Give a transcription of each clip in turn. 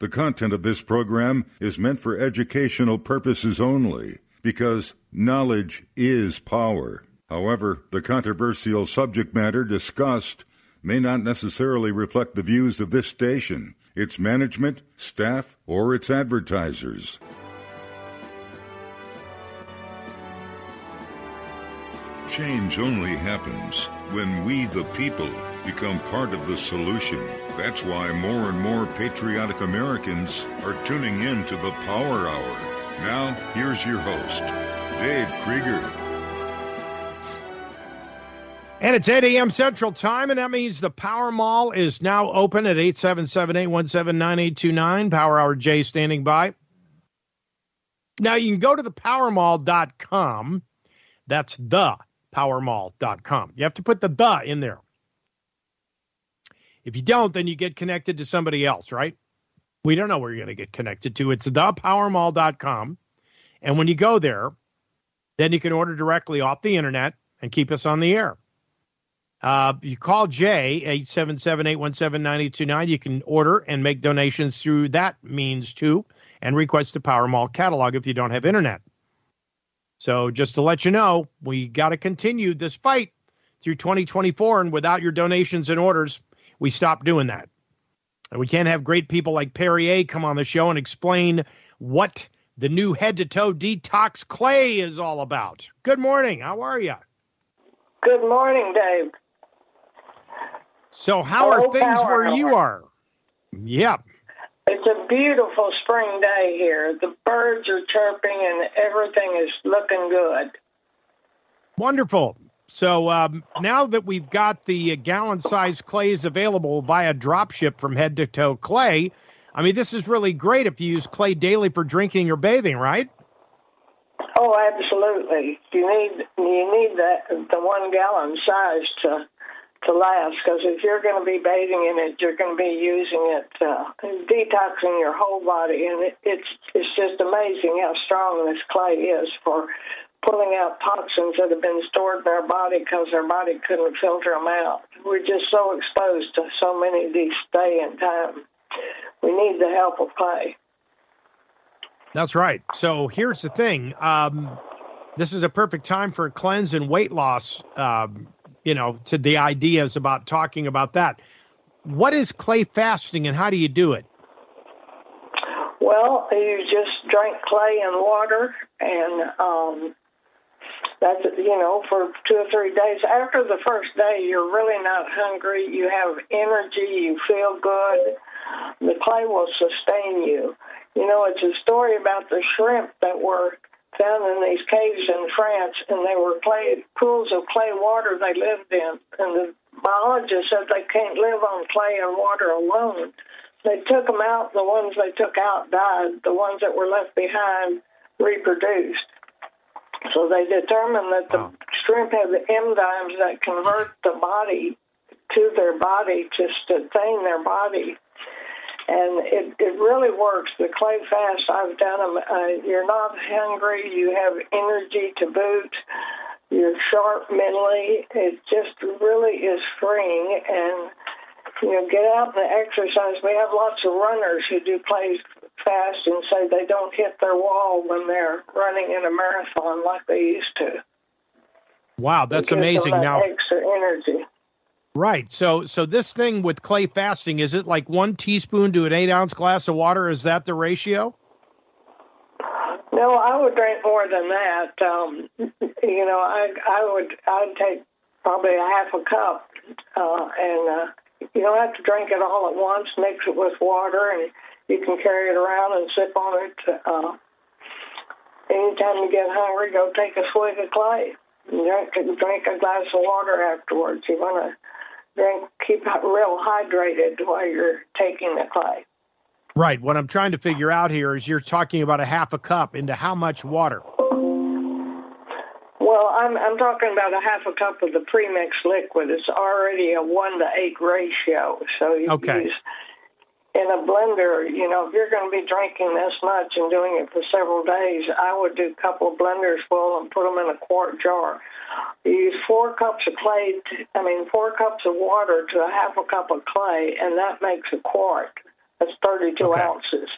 The content of this program is meant for educational purposes only because knowledge is power. However, the controversial subject matter discussed may not necessarily reflect the views of this station, its management, staff, or its advertisers. Change only happens when we, the people, become part of the solution. That's why more and more patriotic Americans are tuning in to the Power Hour. Now, here's your host, Dave Krieger. And it's 8 a.m. Central Time, and that means the Power Mall is now open at 877 817 9829. Power Hour J standing by. Now, you can go to thepowermall.com. That's the powermall.com. You have to put the the in there. If you don't, then you get connected to somebody else, right? We don't know where you're going to get connected to. It's thepowermall.com. And when you go there, then you can order directly off the internet and keep us on the air. Uh, you call Jay, 877-817-9229. You can order and make donations through that means too, and request the Power Mall catalog if you don't have internet. So just to let you know, we got to continue this fight through 2024, and without your donations and orders, we stop doing that. And we can't have great people like Perry come on the show and explain what the new head to toe detox clay is all about. Good morning. How are you? Good morning, Dave. So, how are things where you are? Yep. It's a beautiful spring day here. The birds are chirping and everything is looking good. Wonderful. So um, now that we've got the gallon size clays available via dropship from head to toe clay, I mean, this is really great if you use clay daily for drinking or bathing, right? Oh, absolutely. You need you need that the one gallon size to to last because if you're going to be bathing in it, you're going to be using it, uh, detoxing your whole body, and it, it's it's just amazing how strong this clay is for pulling out toxins that have been stored in our body because our body couldn't filter them out. We're just so exposed to so many of these day and time. We need the help of clay. That's right. So here's the thing. Um, this is a perfect time for a cleanse and weight loss um, you know, to the ideas about talking about that. What is clay fasting and how do you do it? Well, you just drink clay and water, and um, that's you know for two or three days. After the first day, you're really not hungry. You have energy. You feel good. The clay will sustain you. You know, it's a story about the shrimp that were found in these caves in France, and they were clay pools of clay water they lived in. And the biologists said they can't live on clay and water alone. They took them out. The ones they took out died. The ones that were left behind reproduced. So they determined that the wow. shrimp have the enzymes that convert the body to their body just to sustain their body and it, it really works. The clay fast I've done them. Uh, you're not hungry. You have energy to boot. You're sharp mentally. It just really is freeing. And you know, get out and exercise. We have lots of runners who do clay fast and say they don't hit their wall when they're running in a marathon like they used to. Wow, that's amazing. That now extra energy. Right. So so this thing with clay fasting, is it like one teaspoon to an eight ounce glass of water? Is that the ratio? No, I would drink more than that. Um, you know, I I would I'd take probably a half a cup, uh, and uh, you don't have to drink it all at once. Mix it with water, and you can carry it around and sip on it. Uh, anytime you get hungry, go take a swig of clay. Drink, drink a glass of water afterwards. You want to then keep real hydrated while you're taking the clay. Right. What I'm trying to figure out here is you're talking about a half a cup into how much water? Well, I'm I'm talking about a half a cup of the premixed liquid. It's already a one to eight ratio, so you okay. use in a blender, you know, if you're going to be drinking this much and doing it for several days, I would do a couple of blenders full and put them in a quart jar. You use four cups of clay, to, I mean, four cups of water to a half a cup of clay, and that makes a quart. That's 32 Okay. ounces.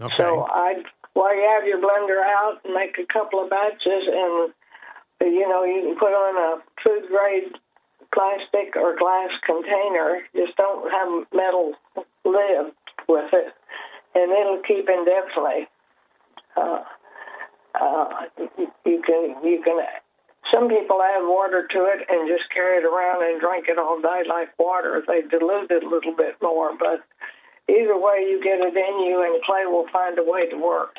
Okay. So I, while you have your blender out, and make a couple of batches, and you know you can put in a food grade plastic or glass container. Just don't have metal lid with it, and it'll keep indefinitely. Uh, uh, you can you can. Some people add water to it and just carry it around and drink it all day like water. They dilute it a little bit more, but either way you get it in you, and clay will find a way to work.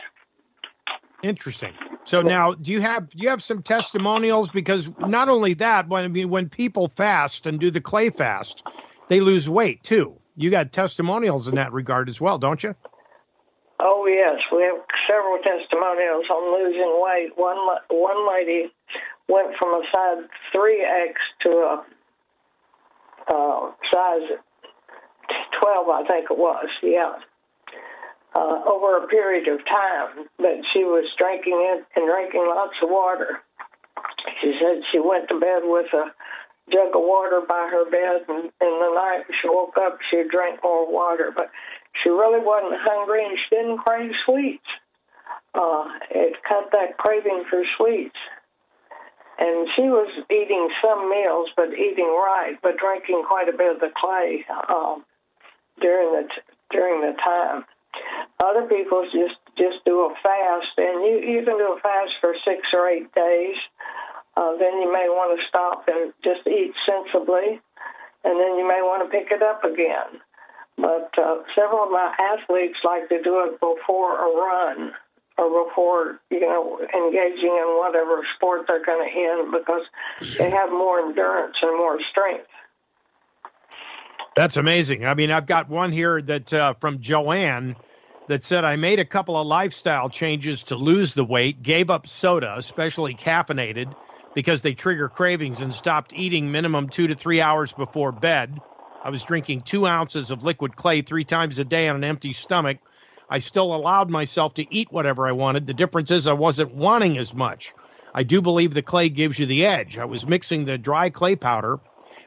Interesting. So now, do you have do you have some testimonials? Because not only that, when I mean when people fast and do the clay fast, they lose weight too. You got testimonials in that regard as well, don't you? Oh yes, we have several testimonials on losing weight. One one lady went from a size three X to a uh, size twelve, I think it was. Yeah, uh, over a period of time. But she was drinking it and drinking lots of water. She said she went to bed with a jug of water by her bed, and in the night she woke up, she drank more water, but she really wasn't hungry and she didn't crave sweets. Uh, it cut that craving for sweets. And she was eating some meals, but eating right, but drinking quite a bit of the clay um, during the t- during the time. Other people just just do a fast, and you you can do a fast for six or eight days. Uh, then you may want to stop and just eat sensibly, and then you may want to pick it up again. But uh, several of my athletes like to do it before a run or before, you know, engaging in whatever sport they're going to end because they have more endurance and more strength. That's amazing. I mean, I've got one here that uh, from Joanne that said I made a couple of lifestyle changes to lose the weight, gave up soda, especially caffeinated, because they trigger cravings, and stopped eating minimum two to three hours before bed. I was drinking two ounces of liquid clay three times a day on an empty stomach. I still allowed myself to eat whatever I wanted. The difference is I wasn't wanting as much. I do believe the clay gives you the edge. I was mixing the dry clay powder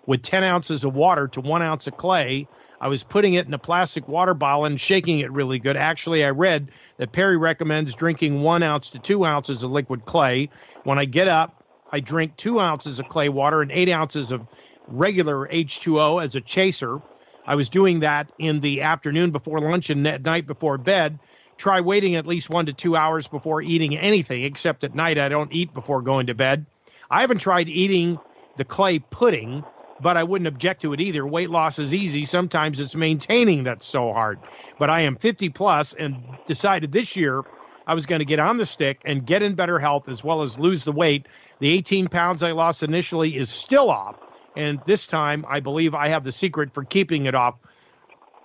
with 10 ounces of water to one ounce of clay. I was putting it in a plastic water bottle and shaking it really good. Actually, I read that Perry recommends drinking one ounce to two ounces of liquid clay. When I get up, I drink two ounces of clay water and eight ounces of regular H2O as a chaser. I was doing that in the afternoon before lunch and at night before bed. Try waiting at least one to two hours before eating anything, except at night I don't eat before going to bed. I haven't tried eating the clay pudding, but I wouldn't object to it either. Weight loss is easy. Sometimes it's maintaining that's so hard. But I am 50 plus and decided this year I was going to get on the stick and get in better health as well as lose the weight. The 18 pounds I lost initially is still off. And this time, I believe I have the secret for keeping it off.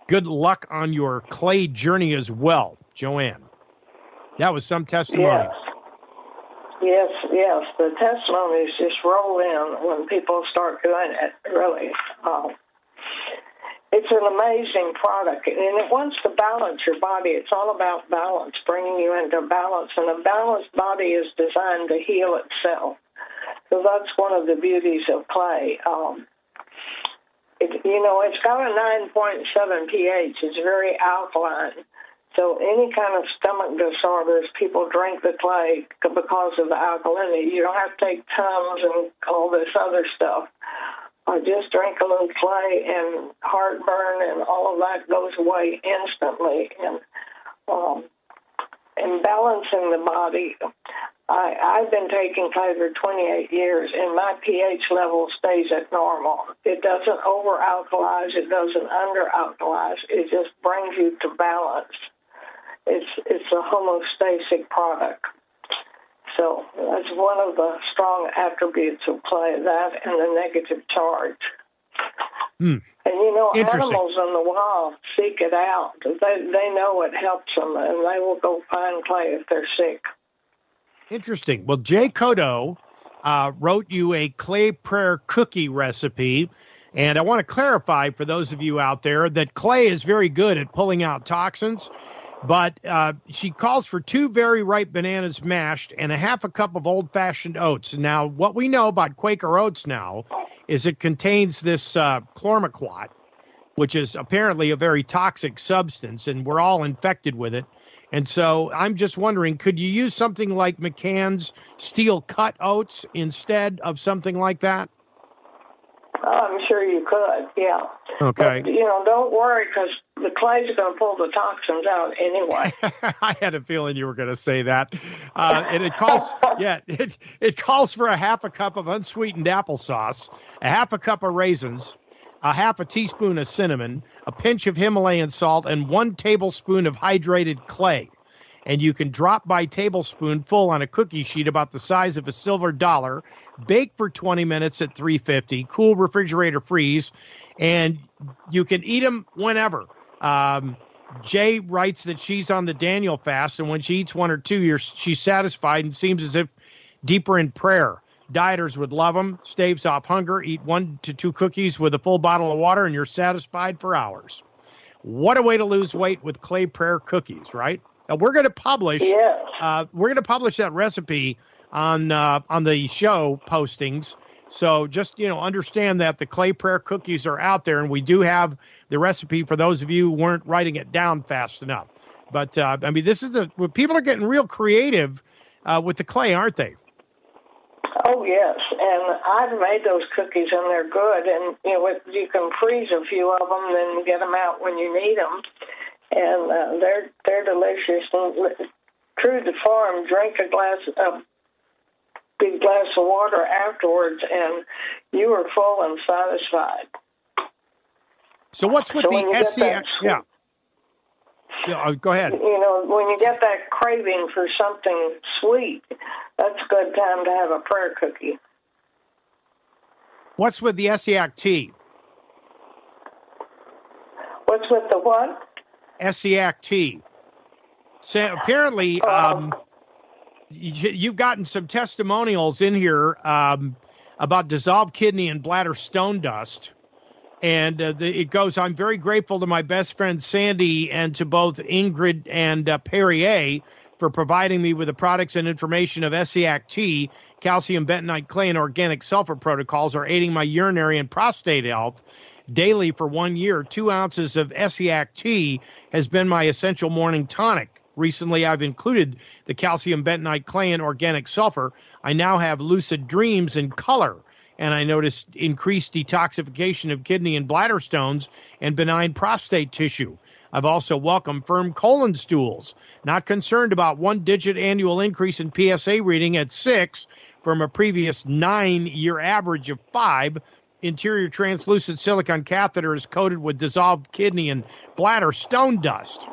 Good luck on your clay journey as well, Joanne. That was some testimony. Yes. Yes, yes. The testimonies just roll in when people start doing it, really. Um, it's an amazing product, and it wants to balance your body. It's all about balance, bringing you into balance, and a balanced body is designed to heal itself. So that's one of the beauties of clay. Um, it, you know, it's got a 9.7 pH. It's very alkaline. So any kind of stomach disorders, people drink the clay because of the alkalinity. You don't have to take Tums and all this other stuff. Just drink a little clay and heartburn and all of that goes away instantly. And um, and balancing the body. I, I've been taking clay for 28 years, and my pH level stays at normal. It doesn't over alkalize, it doesn't under alkalize. It just brings you to balance. It's it's a homeostatic product. So that's one of the strong attributes of clay, that and the negative charge. Hmm. And you know, animals in the wild seek it out. They they know it helps them, and they will go find clay if they're sick. Interesting. Well, Jay Kodo uh, wrote you a clay prayer cookie recipe. And I want to clarify for those of you out there that clay is very good at pulling out toxins, but uh, she calls for two very ripe bananas mashed and a half a cup of old fashioned oats. Now, what we know about Quaker oats now is it contains this uh, chlormequat which is apparently a very toxic substance, and we're all infected with it. And so I'm just wondering, could you use something like McCann's steel cut oats instead of something like that? Oh, I'm sure you could, yeah. Okay. But, you know, don't worry because the clay's going to pull the toxins out anyway. I had a feeling you were going to say that. Uh, and it calls, yeah, it it calls for a half a cup of unsweetened applesauce, a half a cup of raisins, a half a teaspoon of cinnamon, a pinch of Himalayan salt, and one tablespoon of hydrated clay. And you can drop by tablespoonful on a cookie sheet about the size of a silver dollar. Bake for 20 minutes at 350. Cool refrigerator freeze, and you can eat them whenever. Um, Jay writes that she's on the Daniel fast, and when she eats one or two, she's satisfied and seems as if deeper in prayer. Dieters would love them. Staves off hunger. Eat one to two cookies with a full bottle of water, and you're satisfied for hours. What a way to lose weight with clay prayer cookies, right? Now we're going to publish. Yes. Uh, we're going to publish that recipe on uh, on the show postings. So just you know, understand that the clay prayer cookies are out there, and we do have the recipe for those of you who weren't writing it down fast enough. But uh, I mean, this is the people are getting real creative uh, with the clay, aren't they? Oh yes, and I've made those cookies and they're good. And you know, you can freeze a few of them, then get them out when you need them, and uh, they're they're delicious. And true to form, drink a glass of big glass of water afterwards, and you are full and satisfied. So what's with so the Essiac? Yeah. Yeah, oh, go ahead. You know, when you get that craving for something sweet, that's a good time to have a prayer cookie. What's with the Essiac tea? What's with the what? Essiac tea. So apparently, oh. um, you've gotten some testimonials in here um, about dissolved kidney and bladder stone dust. And uh, the, it goes, I'm very grateful to my best friend Sandy and to both Ingrid and uh, Perry for providing me with the products and information of Essiac tea, calcium bentonite clay, and organic sulfur protocols are aiding my urinary and prostate health daily for one year. Two ounces of Essiac tea has been my essential morning tonic. Recently, I've included the calcium bentonite clay and organic sulfur. I now have lucid dreams in color and I noticed increased detoxification of kidney and bladder stones and benign prostate tissue. I've also welcomed firm colon stools. Not concerned about one digit annual increase in PSA reading at six from a previous nine year average of five. Interior translucent silicone catheter is coated with dissolved kidney and bladder stone dust.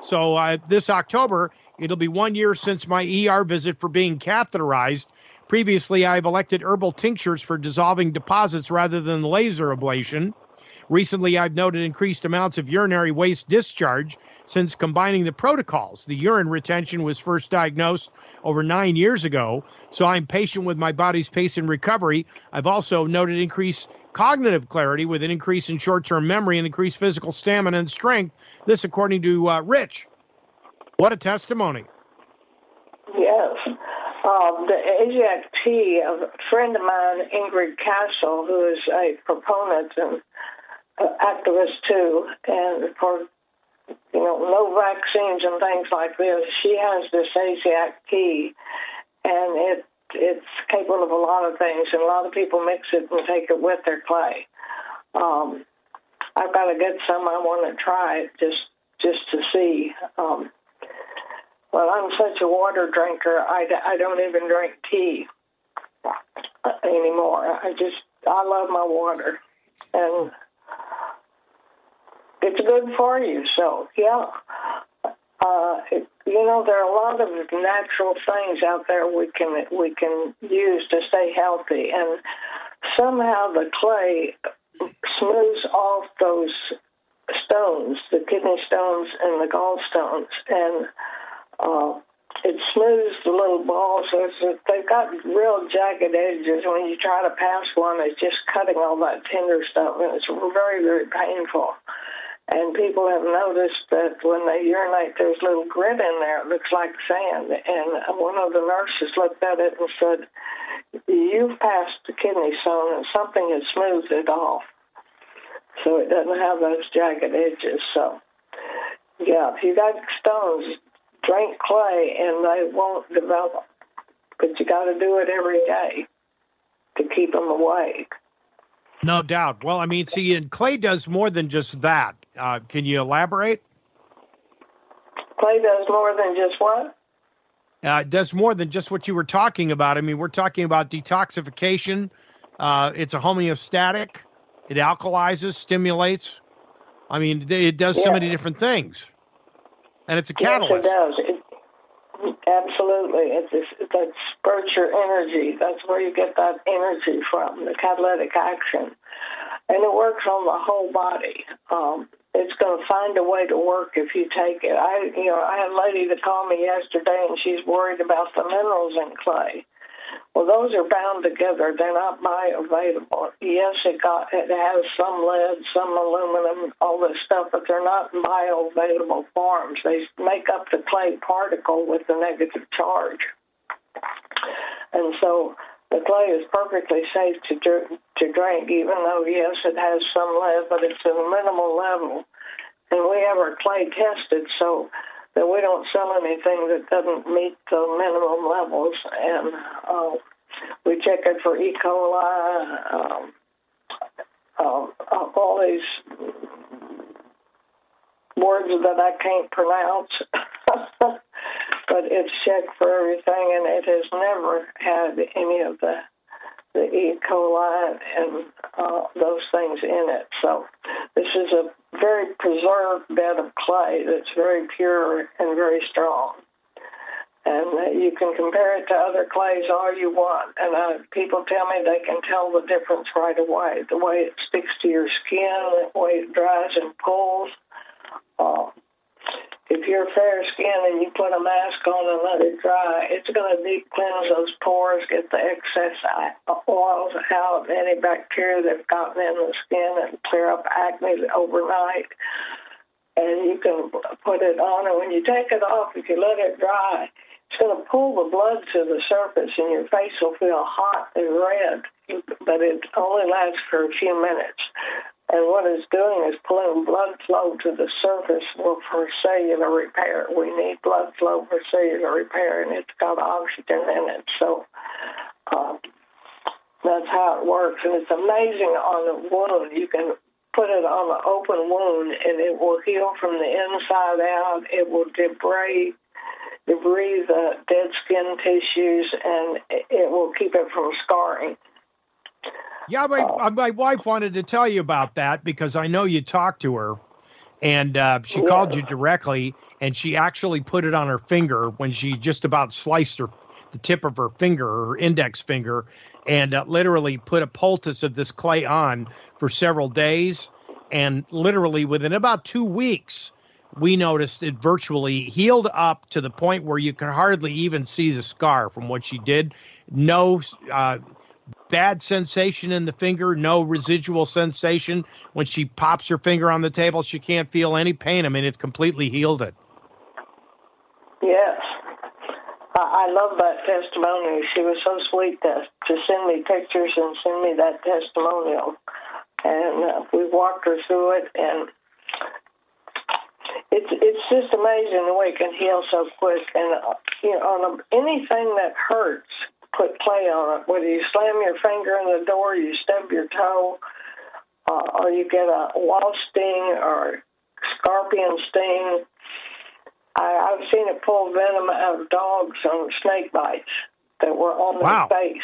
So uh, this October, it'll be one year since my ER visit for being catheterized Previously, I've elected herbal tinctures for dissolving deposits rather than laser ablation. Recently, I've noted increased amounts of urinary waste discharge since combining the protocols. The urine retention was first diagnosed over nine years ago, so I'm patient with my body's pace in recovery. I've also noted increased cognitive clarity with an increase in short term memory and increased physical stamina and strength. This, according to uh, Rich. What a testimony. Yes um, the tea, a friend of mine, Ingrid Castle, who is a proponent and activist too, and for you know no vaccines and things like this, she has this Essiac tea, and it it's capable of a lot of things, and a lot of people mix it and take it with their clay. Um, I've got to get some. I want to try it just just to see. Um, well, I'm such a water drinker. I, I don't even drink tea anymore. I just I love my water, and it's good for you. So yeah, uh, it, you know there are a lot of natural things out there we can we can use to stay healthy, and somehow the clay smooths off those stones, the kidney stones and the gallstones, and uh, it smooths the little balls. So they've got real jagged edges. When you try to pass one, it's just cutting all that tender stuff, and it's very, very painful. And people have noticed that when they urinate, there's little grit in there. It looks like sand. And one of the nurses looked at it and said, "You've passed the kidney stone, and something has smoothed it off." so it doesn't have those jagged edges. So, yeah, if you got stones, drink clay and they won't develop. But you got to do it every day to keep them awake. No doubt. Well, I mean, see, and clay does more than just that. Uh, can you elaborate? Clay does more than just what? Uh, it does more than just what you were talking about. I mean, we're talking about detoxification. Uh, it's a homeostatic. It alkalizes, stimulates. I mean, it does yeah. so many different things, and it's a catalyst. Yes, it does. It, absolutely, it's, it's that spurts your energy. That's where you get that energy from, the catalytic action, and it works on the whole body. Um, it's going to find a way to work if you take it. I, you know, I had a lady that called me yesterday, and she's worried about the minerals in clay. Well, those are bound together. They're not bioavailable. Yes, it got it has some lead, some aluminum, all this stuff, but they're not bioavailable forms. They make up the clay particle with the negative charge, and so the clay is perfectly safe to to drink, even though yes, it has some lead, but it's at a minimal level. And we have our clay tested so that we don't sell anything that doesn't meet the minimum levels, and uh, we check it for E. coli, um, uh, uh, all these words that I can't pronounce. but it's checked for everything, and it has never had any of the the E. coli and uh, those things in it. So this is a very preserved bed of clay that's very pure and very strong. And you can compare it to other clays all you want. And uh, people tell me they can tell the difference right away. The way it sticks to your skin, the way it dries and pulls. Uh, if you're fair skinned and you put a mask on and let it dry, it's going to deep cleanse those pores, get the excess oils out, any bacteria that's gotten in the skin, and clear up acne overnight. And you can put it on, and when you take it off, if you let it dry, it's going to pull the blood to the surface, and your face will feel hot and red, but it only lasts for a few minutes. And what it's doing is pulling blood flow to the surface for cellular repair. We need blood flow for cellular repair, and it's got oxygen in it. So uh, that's how it works. And it's amazing on a wound. You can put it on an open wound, and it will heal from the inside out. It will debris debris the dead skin tissues, and it will keep it from scarring. Yeah, my, uh, my wife wanted to tell you about that because I know you talked to her, and uh, she yeah. called you directly, and she actually put it on her finger when she just about sliced her the tip of her finger, her index finger, and uh, literally put a poultice of this clay on for several days, and literally within about two weeks. We noticed it virtually healed up to the point where you can hardly even see the scar from what she did. No uh, bad sensation in the finger, no residual sensation. When she pops her finger on the table, she can't feel any pain. I mean, it's completely healed it. Yes. I love that testimony. She was so sweet to, to send me pictures and send me that testimonial. And uh, we walked her through it, and it's it's just amazing the way it can heal so quick. And uh, you know, on a, anything that hurts, put clay on it. Whether you slam your finger in the door, you stub your toe, uh, or you get a wasp sting or scorpion sting. I, I've seen it pull venom out of dogs on snake bites that were on wow. their face.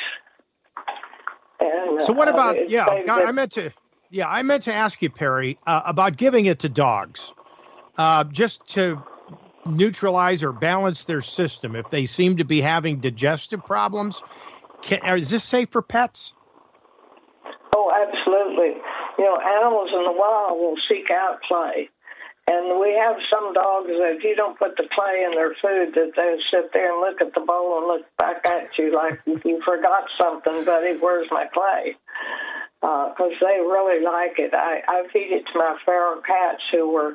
And, so what uh, about yeah? I meant to yeah I meant to ask you Perry uh, about giving it to dogs, uh, just to neutralize or balance their system if they seem to be having digestive problems? Can, is this safe for pets? Oh, absolutely. You know, animals in the wild will seek out play. And we have some dogs that if you don't put the clay in their food, that they sit there and look at the bowl and look back at you like you forgot something, buddy. Where's my clay? Because uh, they really like it. I, I feed it to my feral cats who were,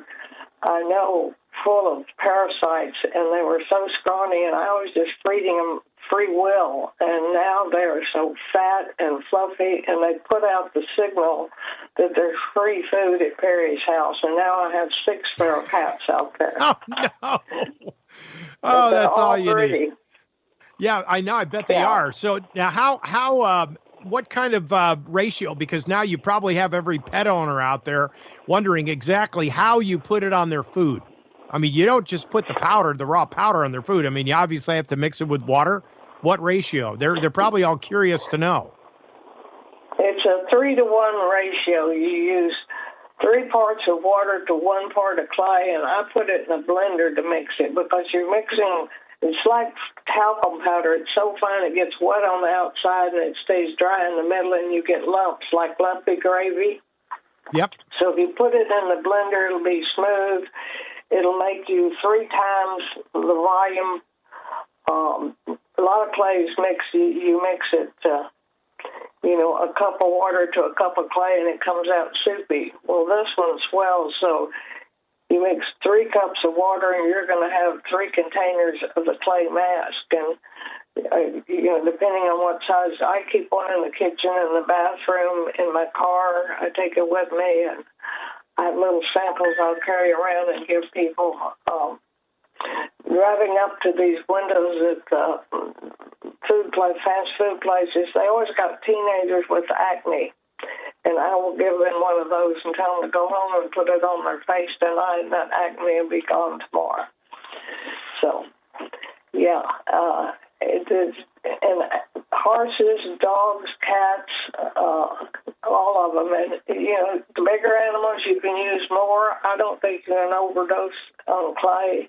I know, full of parasites, and they were so scrawny, and I was just feeding them free will, and now they're so fat and fluffy, and they put out the signal that there's free food at Perry's house, and now I have six feral cats out there. Oh no! Oh, that's all, all you pretty. need. Yeah, I know. I bet they Yeah. are. So now, how how uh, what kind of uh, ratio? Because now you probably have every pet owner out there wondering exactly how you put it on their food. I mean, you don't just put the powder, the raw powder, on their food. I mean, you obviously have to mix it with water. What ratio? They're they're probably all curious to know. It's a three to one ratio. You use three parts of water to one part of clay, and I put it in a blender to mix it because you're mixing. It's like talcum powder. It's so fine it gets wet on the outside and it stays dry in the middle, and you get lumps like lumpy gravy. Yep. So if you put it in the blender, it'll be smooth. It'll make you three times the volume. Um, a lot of clays mix you, you mix it. Uh, you know, a cup of water to a cup of clay and it comes out soupy. Well, this one swells, so you mix three cups of water and you're going to have three containers of the clay mask. And, uh, you know, depending on what size, I keep one in the kitchen, in the bathroom, in my car. I take it with me and I have little samples I'll carry around and give people. Um, driving up to these windows at uh, food place, fast food places, they always got teenagers with acne. And I will give them one of those and tell them to go home and put it on their face tonight, and that acne will be gone tomorrow. So, yeah, uh, it is, and horses, dogs, cats, uh, all of them. And, you know, the bigger animals you can use more. I don't think you can overdose on clay.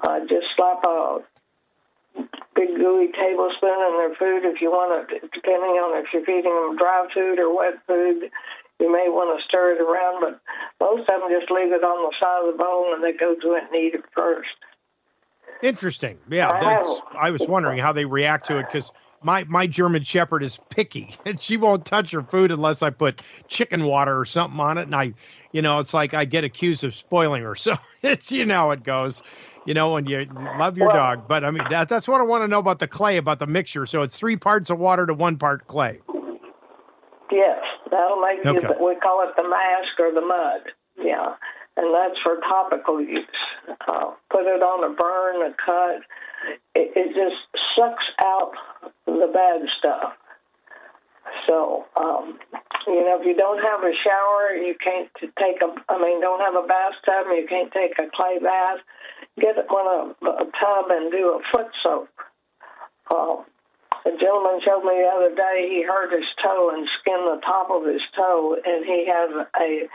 Uh, just slap a big gooey tablespoon in their food if you want to, depending on if you're feeding them dry food or wet food. You may want to stir it around, but most of them just leave it on the side of the bowl and they go to it and eat it first. Interesting. Yeah, I that's, I was wondering how they react to it because my my German Shepherd is picky and she won't touch her food unless I put chicken water or something on it, and I, you know, it's like I get accused of spoiling her. So it's you know how it goes. You know, when you love your Well- dog, but I mean that that's what I want to know about the clay, about the mixture. So it's three parts of water to one part clay. Yes, that'll make you. We call it the mask or the mud. Yeah, and that's for topical use. Uh, put it on a burn, a cut. It, it just sucks out the bad stuff. So, um, you know, if you don't have a shower, you can't take a. I mean, don't have a bathtub, you can't take a clay bath. Get one a, a tub and do a foot soak. Uh, a gentleman showed me the other day he hurt his toe and skinned the top of his toe, and he has a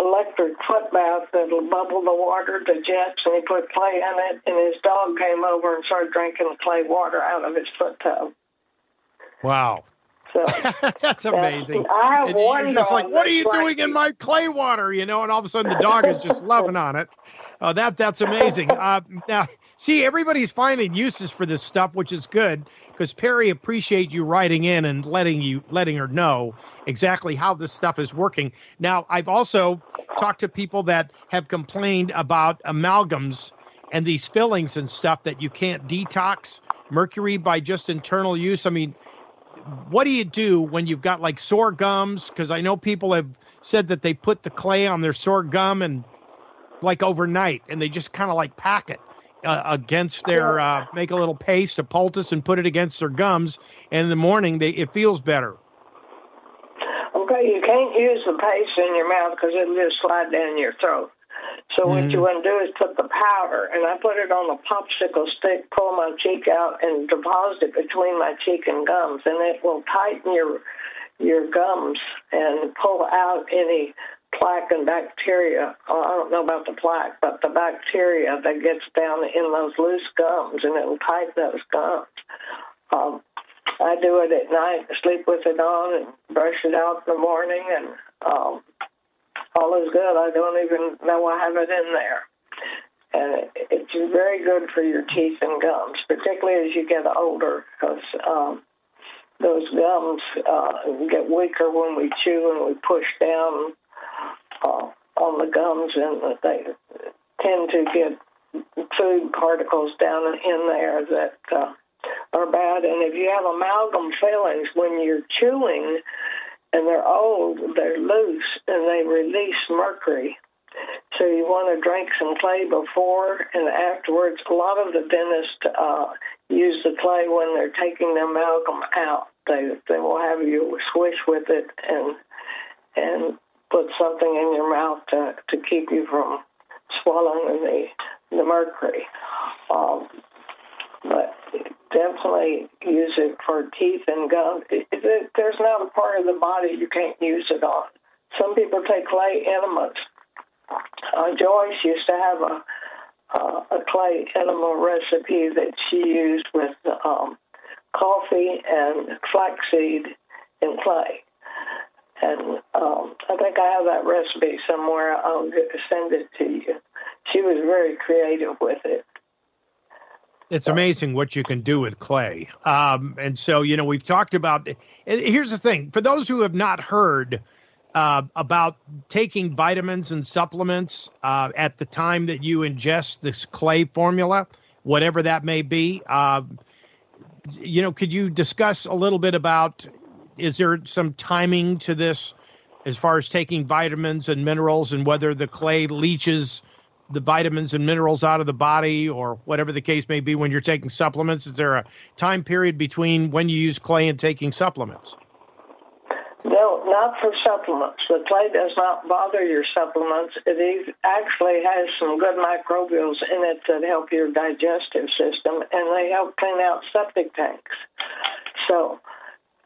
electric foot bath that'll bubble the water to jets, and he put clay in it, and his dog came over and started drinking the clay water out of his foot tub. Wow, So that's amazing. I have And one just dog like, what are you like- doing in my clay water? You know, and all of a sudden the dog is just loving on it. Uh, that that's amazing. Uh, now, see, everybody's finding uses for this stuff, which is good because Perry appreciate you writing in and letting you letting her know exactly how this stuff is working. Now, I've also talked to people that have complained about amalgams and these fillings and stuff that you can't detox mercury by just internal use. I mean, what do you do when you've got like sore gums? Because I know people have said that they put the clay on their sore gum and like overnight, and they just kind of like pack it uh, against their uh, make a little paste, a poultice, and put it against their gums. And in the morning, they it feels better. Okay, you can't use the paste in your mouth because it'll just slide down your throat. So what you want to do is put the powder, and I put it on a popsicle stick, pull my cheek out, and deposit it between my cheek and gums, and it will tighten your your gums and pull out any plaque and bacteria. Oh, I don't know about the plaque, but the bacteria that gets down in those loose gums, and it will tighten those gums. Um, I do it at night, sleep with it on, and brush it out in the morning, and um, all is good. I don't even know I have it in there. And it, it's very good for your teeth and gums, particularly as you get older, because um, those gums uh, get weaker when we chew and we push down uh, on the gums, and they tend to get food particles down in there that uh, are bad. And if you have amalgam fillings, when you're chewing and they're old, they're loose and they release mercury. So you want to drink some clay before and afterwards. A lot of the dentists uh, use the clay when they're taking the amalgam out. They they will have you swish with it and and put something in your mouth to to keep you from swallowing the the mercury. Um, but definitely use it for teeth and gums. It, it, there's not a part of the body you can't use it on. Some people take clay enemas. Uh, Joyce used to have a uh, a clay enema recipe that she used with um, coffee and flaxseed in clay. And um, I think I have that recipe somewhere. I'll send it to you. She was very creative with it. It's amazing what you can do with clay. Um, and so, you know, we've talked about. Here's the thing for those who have not heard uh, about taking vitamins and supplements uh, at the time that you ingest this clay formula, whatever that may be. Uh, you know, could you discuss a little bit about is there some timing to this as far as taking vitamins and minerals and whether the clay leaches the vitamins and minerals out of the body or whatever the case may be when you're taking supplements? Is there a time period between when you use clay and taking supplements? No, not for supplements. The clay does not bother your supplements. It actually has some good microbials in it that help your digestive system, and they help clean out septic tanks. So,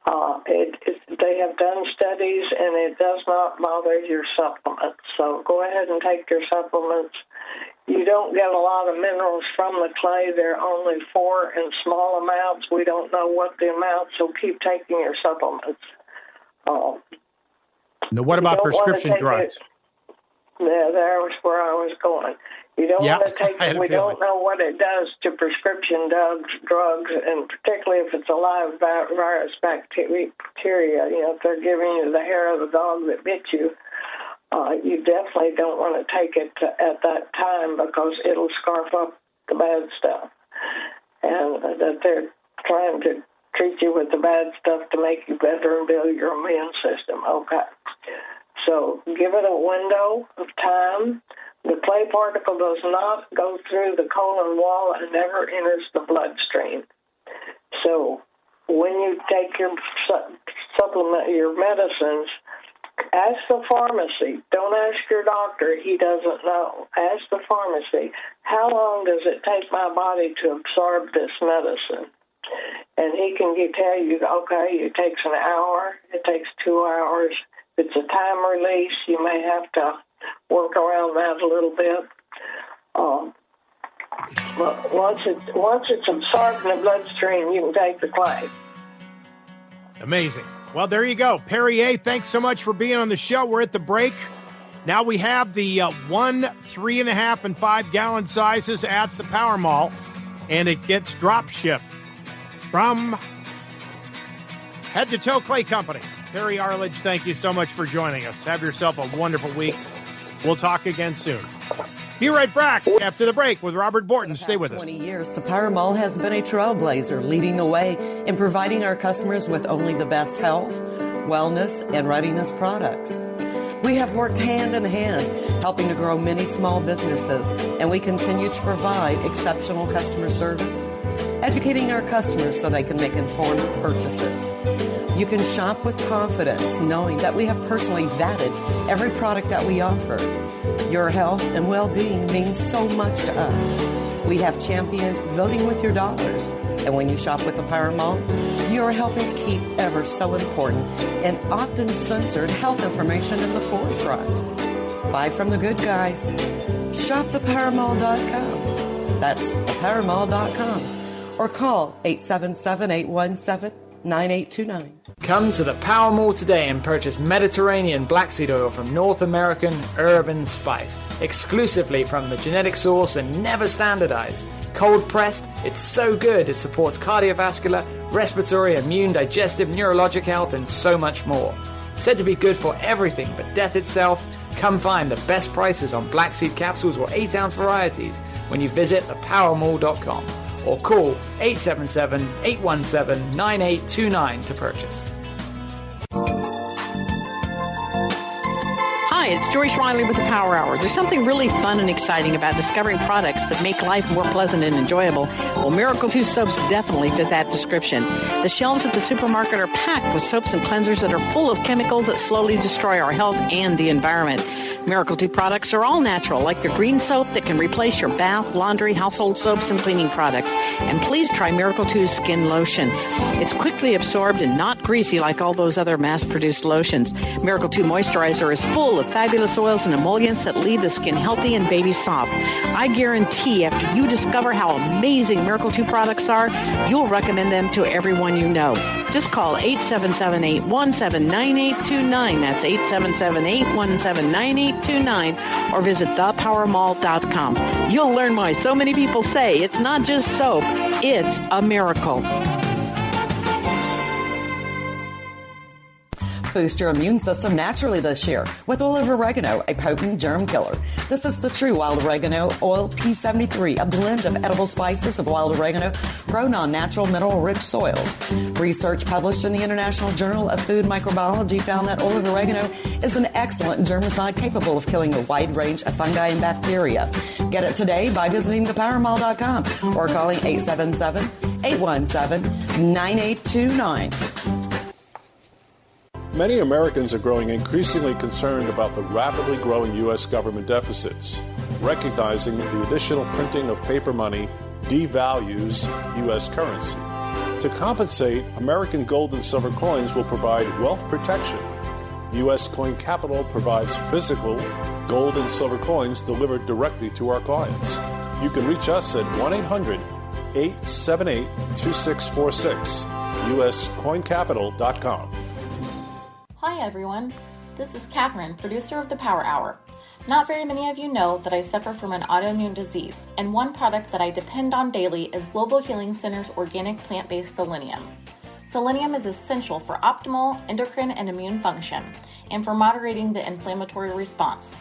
uh, it, it, they have done studies, and it does not bother your supplements. So, go ahead and take your supplements you don't get a lot of minerals from the clay. They're only four in small amounts. We don't know what the amounts, so keep taking your supplements. Um, now, what about prescription drugs? It. Yeah, there was where I was going. You don't want to take it. We don't know what it does to prescription drugs, drugs, and particularly if it's a live virus bacteria. You know, if they're giving you the hair of the dog that bit you, uh, you definitely don't want to take it to, at that time because it'll scarf up the bad stuff. And that they're trying to treat you with the bad stuff to make you better and build your immune system. Okay. So give it a window of time. The clay particle does not go through the colon wall and never enters the bloodstream. So when you take your supplement, your medicines, Ask the pharmacy. Don't ask your doctor. He doesn't know. Ask the pharmacy. How long does it take my body to absorb this medicine? And he can tell you, okay, it takes an hour. It takes two hours. If it's a time release, you may have to work around that a little bit. Um, but once it once it's absorbed in the bloodstream, you can take the clay. Amazing. Well, there you go. Perry, thanks so much for being on the show. We're at the break. Now we have the uh, one, three and a half, and five gallon sizes at the Power Mall, and it gets drop shipped from Head to Toe Clay Company. Perry Arledge, thank you so much for joining us. Have yourself a wonderful week. We'll talk again soon. Be right back after the break with Robert Borton. Stay with 20 us. 20 years, the Power Mall has been a trailblazer, leading the way in providing our customers with only the best health, wellness, and readiness products. We have worked hand in hand, helping to grow many small businesses, and we continue to provide exceptional customer service, educating our customers so they can make informed purchases. You can shop with confidence, knowing that we have personally vetted every product that we offer your health and well being means so much to us. We have championed voting with your dollars. And when you shop with the Power Mall, you are helping to keep ever so important and often censored health information in the forefront. Buy from the good guys. Shop thepowermall.com. That's thepowermall.com. Or call 877 817 9829. Come to the Power Mall today and purchase Mediterranean black seed oil from North American Herb & Spice, exclusively from the genetic source and never standardized. Cold pressed, it's so good it supports cardiovascular, respiratory, immune, digestive, neurologic health, and so much more. Said to be good for everything but death itself, Come find the best prices on black seed capsules or 8 ounce varieties when you visit thepowermall.com or call 877 817 9829 to purchase. Hi, it's Joyce Riley with the Power Hour. There's something really fun and exciting about discovering products that make life more pleasant and enjoyable. Well, Miracle 2 soaps definitely fit that description. The shelves at the supermarket are packed with soaps and cleansers that are full of chemicals that slowly destroy our health and the environment. Miracle 2 products are all natural, like the green soap that can replace your bath, laundry, household soaps, and cleaning products. And please try Miracle 2's skin lotion. It's quickly absorbed and not greasy like all those other mass produced lotions. Miracle 2 moisturizer is full of fabulous oils and emollients that leave the skin healthy and baby soft. I guarantee after you discover how amazing Miracle 2 products are, you'll recommend them to everyone you know. Just call 877 817 9829. That's 877 817 9829 or visit thepowermall.com. You'll learn why so many people say it's not just soap, it's a miracle. Boost your immune system naturally this year with of oregano, a potent germ killer. This is the true wild oregano oil P73, a blend of edible spices of wild oregano grown on natural mineral rich soils. Research published in the International Journal of Food Microbiology found that of oregano is an excellent germicide capable of killing a wide range of fungi and bacteria. Get it today by visiting thepowermall.com or calling 877 817 9829. Many Americans are growing increasingly concerned about the rapidly growing U.S. government deficits, recognizing that the additional printing of paper money devalues U.S. currency. To compensate, American gold and silver coins will provide wealth protection. U.S. Coin Capital provides physical gold and silver coins delivered directly to our clients. You can reach us at 1 800 878 2646, uscoincapital.com. Hi everyone, this is Catherine, producer of the Power Hour. Not very many of you know that I suffer from an autoimmune disease, and one product that I depend on daily is Global Healing Center's organic plant based selenium. Selenium is essential for optimal endocrine and immune function and for moderating the inflammatory response.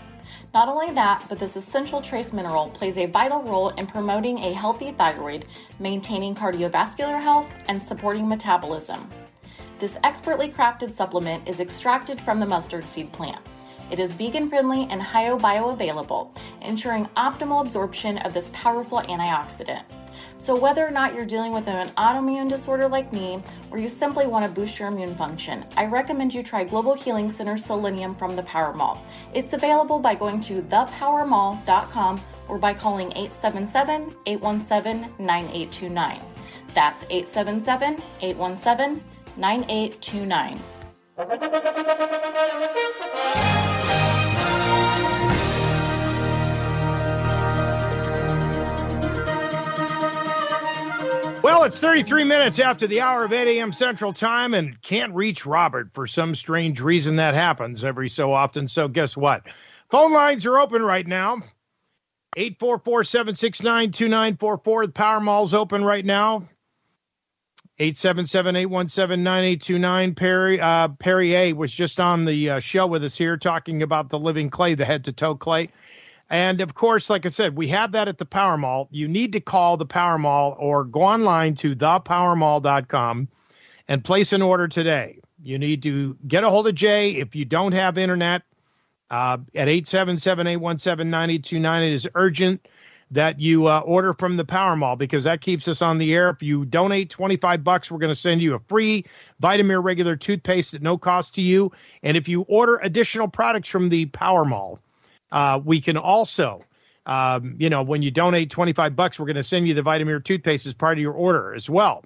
Not only that, but this essential trace mineral plays a vital role in promoting a healthy thyroid, maintaining cardiovascular health, and supporting metabolism. This expertly crafted supplement is extracted from the mustard seed plant. It is vegan friendly and bioavailable, ensuring optimal absorption of this powerful antioxidant. So, whether or not you're dealing with an autoimmune disorder like me, or you simply want to boost your immune function, I recommend you try Global Healing Center Selenium from the Power Mall. It's available by going to thepowermall.com or by calling 877 817 9829. That's 877 817 9829. Well, it's 33 minutes after the hour of 8 a.m. Central Time and can't reach Robert for some strange reason that happens every so often. So, guess what? Phone lines are open right now. 844 769 2944. The Power Mall's open right now. 877-817-9829. Perry uh, Perrier was just on the uh, show with us here talking about the living clay, the head to toe clay. And of course, like I said, we have that at the Power Mall. You need to call the Power Mall or go online to thepowermall.com and place an order today. You need to get a hold of Jay if you don't have internet uh, at 877-817-9829. It is urgent that you uh, order from the Power Mall because that keeps us on the air. If you donate 25 bucks, we're going to send you a free Vitamir regular toothpaste at no cost to you. And if you order additional products from the Power Mall, uh, we can also, um, you know, when you donate 25 bucks, we're going to send you the Vitamir toothpaste as part of your order as well.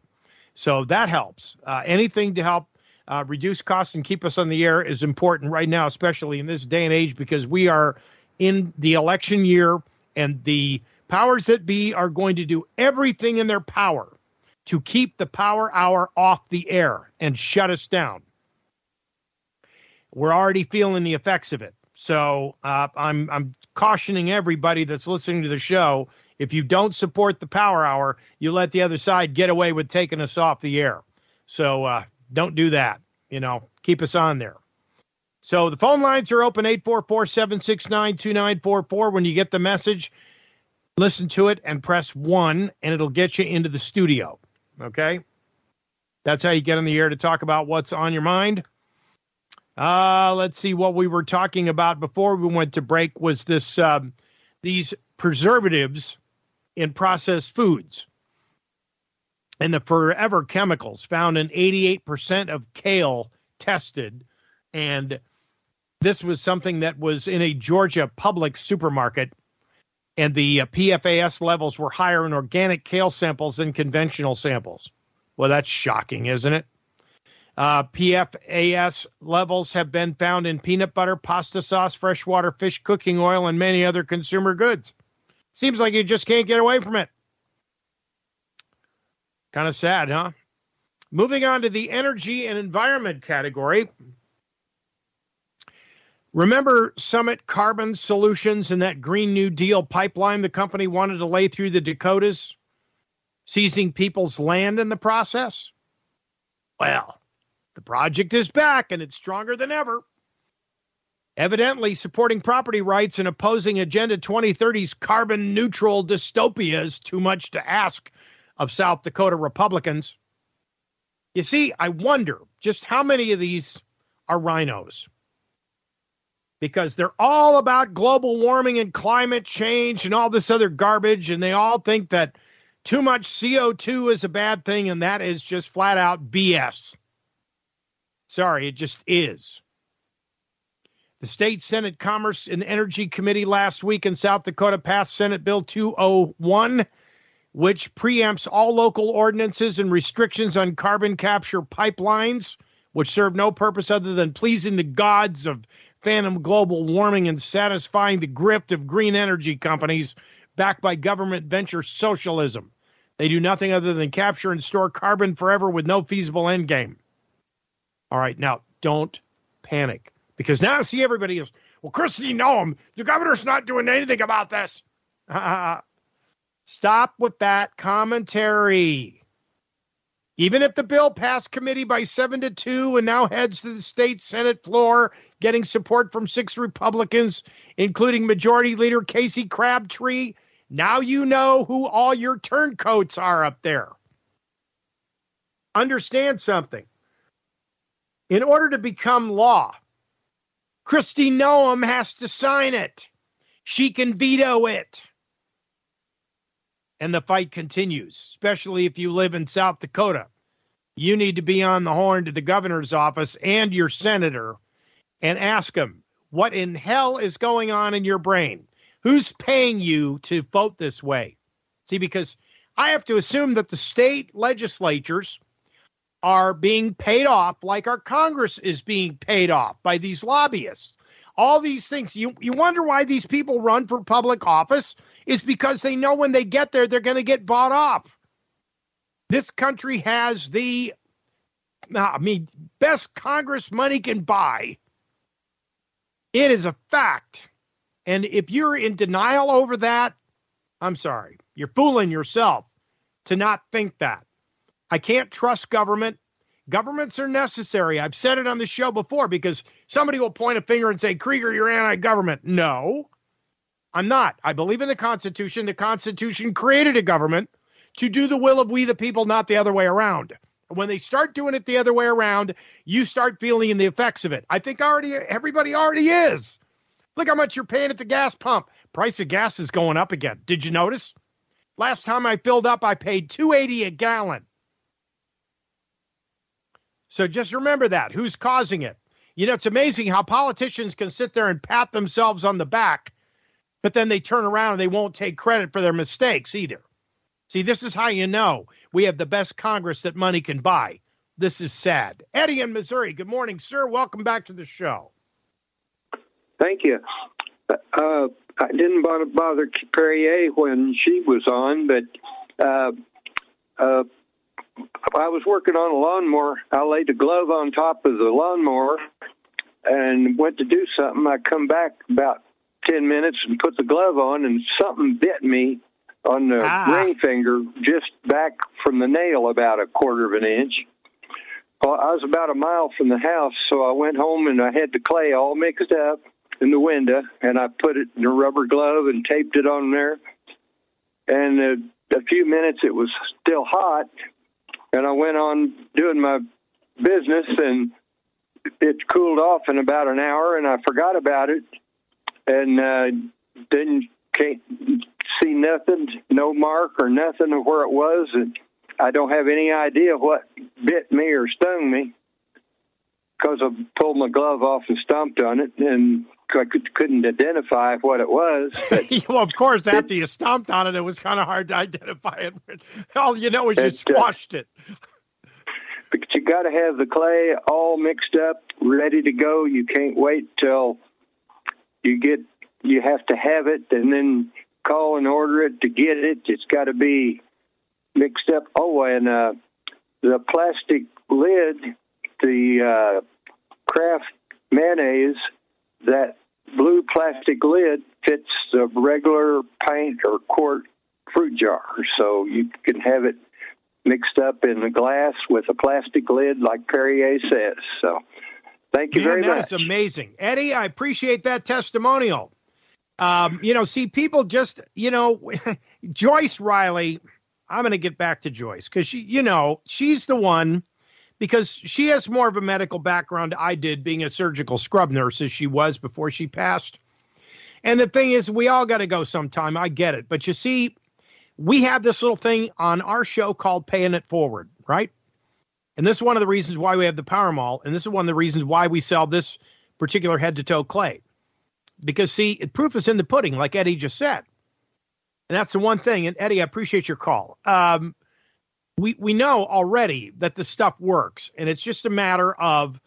So that helps. Uh, anything to help uh, reduce costs and keep us on the air is important right now, especially in this day and age, because we are in the election year and the powers that be are going to do everything in their power to keep the power hour off the air and shut us down. We're already feeling the effects of it. So uh, I'm I'm cautioning everybody that's listening to the show. If you don't support the Power Hour, you let the other side get away with taking us off the air. So uh, don't do that. You know, keep us on there. So the phone lines are open 844 769 2944. When you get the message, listen to it and press one, and it'll get you into the studio. Okay? That's how you get on the air to talk about what's on your mind. Uh, let's see what we were talking about before we went to break was this um, these preservatives in processed foods and the forever chemicals found in 88% of kale tested and this was something that was in a Georgia public supermarket and the uh, PFAS levels were higher in organic kale samples than conventional samples. Well, that's shocking, isn't it? Uh, PFAS levels have been found in peanut butter, pasta sauce, freshwater fish, cooking oil, and many other consumer goods. Seems like you just can't get away from it. Kind of sad, huh? Moving on to the energy and environment category. Remember Summit Carbon Solutions and that Green New Deal pipeline the company wanted to lay through the Dakotas, seizing people's land in the process? Well, the project is back and it's stronger than ever. Evidently, supporting property rights and opposing Agenda 2030's carbon neutral dystopia is too much to ask of South Dakota Republicans. You see, I wonder just how many of these are RINOs because they're all about global warming and climate change and all this other garbage, and they all think that too much CO2 is a bad thing, and that is just flat out BS. Sorry, it just is. The State Senate Commerce and Energy Committee last week in South Dakota passed Senate Bill 201, which preempts all local ordinances and restrictions on carbon capture pipelines, which serve no purpose other than pleasing the gods of phantom global warming and satisfying the grift of green energy companies backed by government venture socialism. They do nothing other than capture and store carbon forever with no feasible end game. All right, now don't panic because now see everybody is well. Kristi Noem, um, the governor's not doing anything about this. Stop with that commentary. Even if the bill passed committee by seven to two and now heads to the state Senate floor, getting support from six Republicans, including Majority Leader Casey Crabtree, now you know who all your turncoats are up there. Understand something. In order to become law, Kristi Noem has to sign it. She can veto it and the fight continues, especially if you live in South Dakota. You need to be on the horn to the governor's office and your senator and ask them what in hell is going on in your brain? Who's paying you to vote this way? See, because I have to assume that the state legislatures are being paid off like our Congress is being paid off by these lobbyists. All these things. You, you wonder why these people run for public office is because they know when they get there, they're going to get bought off. This country has the, I mean, best Congress money can buy. It is a fact. And if you're in denial over that, I'm sorry, you're fooling yourself to not think that. I can't trust government. Governments are necessary. I've said it on the show before because somebody will point a finger and say, Krieger, you're anti government. No, I'm not. I believe in the Constitution. The Constitution created a government to do the will of we the people, not the other way around. When they start doing it the other way around, you start feeling in the effects of it. I think already everybody already is. Look how much you're paying at the gas pump. Price of gas is going up again. Did you notice? Last time I filled up, I paid 280 a gallon. So just remember that. Who's causing it? You know, it's amazing how politicians can sit there and pat themselves on the back but then they turn around and they won't take credit for their mistakes either. See, this is how you know we have the best Congress that money can buy. This is sad. Eddie in Missouri, good morning, sir. Welcome back to the show. Thank you. Uh, I didn't bother Perrier when she was on, but uh, uh, I was working on a lawnmower. I laid a glove on top of the lawnmower and went to do something. I come back about 10 minutes and put the glove on, and something bit me on the ah. ring finger just back from the nail about a quarter of an inch. Well, I was about a mile from the house, so I went home and I had the clay all mixed up in the window, and I put it in a rubber glove and taped it on there. And uh, a few minutes, it was still hot, and I went on doing my business, and it cooled off in about an hour, and I forgot about it, and uh, didn't can't see nothing, no mark or nothing of where it was, and I don't have any idea what bit me or stung me because I pulled my glove off and stomped on it, and I could, couldn't identify what it was. well, of course, after you stomped on it, it was kind of hard to identify it. All you know is you It, uh, squashed it. but you got to have the clay all mixed up, ready to go. You can't wait till you get. You have to have it, and then call and order it to get it. It's got to be mixed up. Oh, and uh, the plastic lid, the uh, Kraft mayonnaise, that blue plastic lid fits the regular pint or quart fruit jar, so you can have it mixed up in a glass with a plastic lid, like Perrier says. So, thank you Man, very that much. is amazing. Eddie, I appreciate that testimonial. Um, you know, see, people just, you know, Joyce Riley, I'm going to get back to Joyce because she, you know, she's the one because she has more of a medical background I did being a surgical scrub nurse as she was before she passed. And the thing is, we all got to go sometime. I get it. But you see, we have this little thing on our show called Paying It Forward, right? And this is one of the reasons why we have the Power Mall. And this is one of the reasons why we sell this particular head to toe clay. Because, see, proof is in the pudding, like Eddie just said. And that's the one thing. And Eddie, I appreciate your call. Um, we, we know already that the stuff works, and it's just a matter of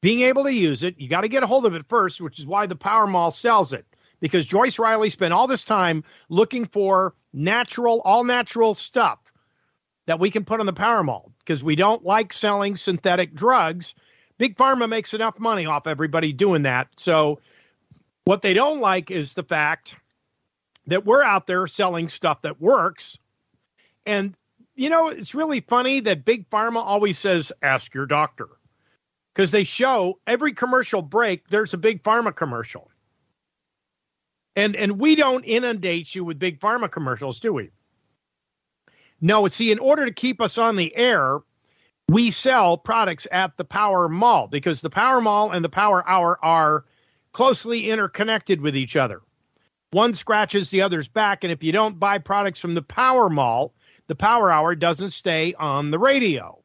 being able to use it. You got to get a hold of it first, which is why the Power Mall sells it. Because Joyce Riley spent all this time looking for natural, all natural stuff that we can put on the Power Mall because we don't like selling synthetic drugs. Big Pharma makes enough money off everybody doing that. So, what they don't like is the fact that we're out there selling stuff that works. And, you know, it's really funny that Big Pharma always says, ask your doctor. Because they show every commercial break, there's a Big Pharma commercial. And and we don't inundate you with Big Pharma commercials, do we? No, see, in order to keep us on the air, we sell products at the Power Mall because the Power Mall and the Power Hour are closely interconnected with each other. One scratches the other's back, and if you don't buy products from the Power Mall, the Power Hour doesn't stay on the radio.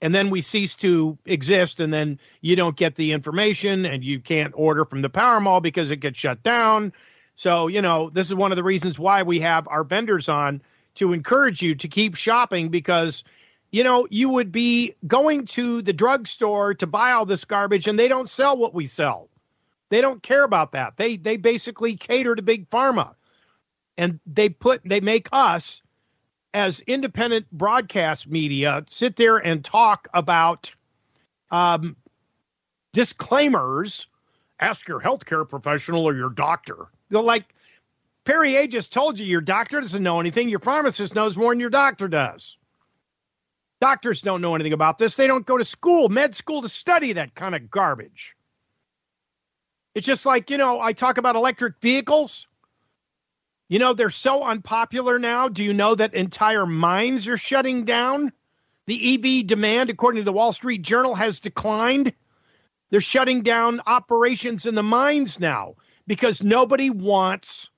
And then we cease to exist, and then you don't get the information, and you can't order from the Power Mall because it gets shut down. So, you know, this is one of the reasons why we have our vendors on to encourage you to keep shopping because you know, you would be going to the drugstore to buy all this garbage and they don't sell what we sell. They don't care about that. They they basically cater to big pharma. And they put they make us as independent broadcast media sit there and talk about um, disclaimers. Ask your healthcare professional or your doctor. They're like Perrier just told you your doctor doesn't know anything. Your pharmacist knows more than your doctor does. Doctors don't know anything about this. They don't go to school, med school, to study that kind of garbage. It's just like, you know, I talk about electric vehicles. You know, they're so unpopular now. Do you know that entire mines are shutting down? The EV demand, according to the Wall Street Journal, has declined. They're shutting down operations in the mines now because nobody wants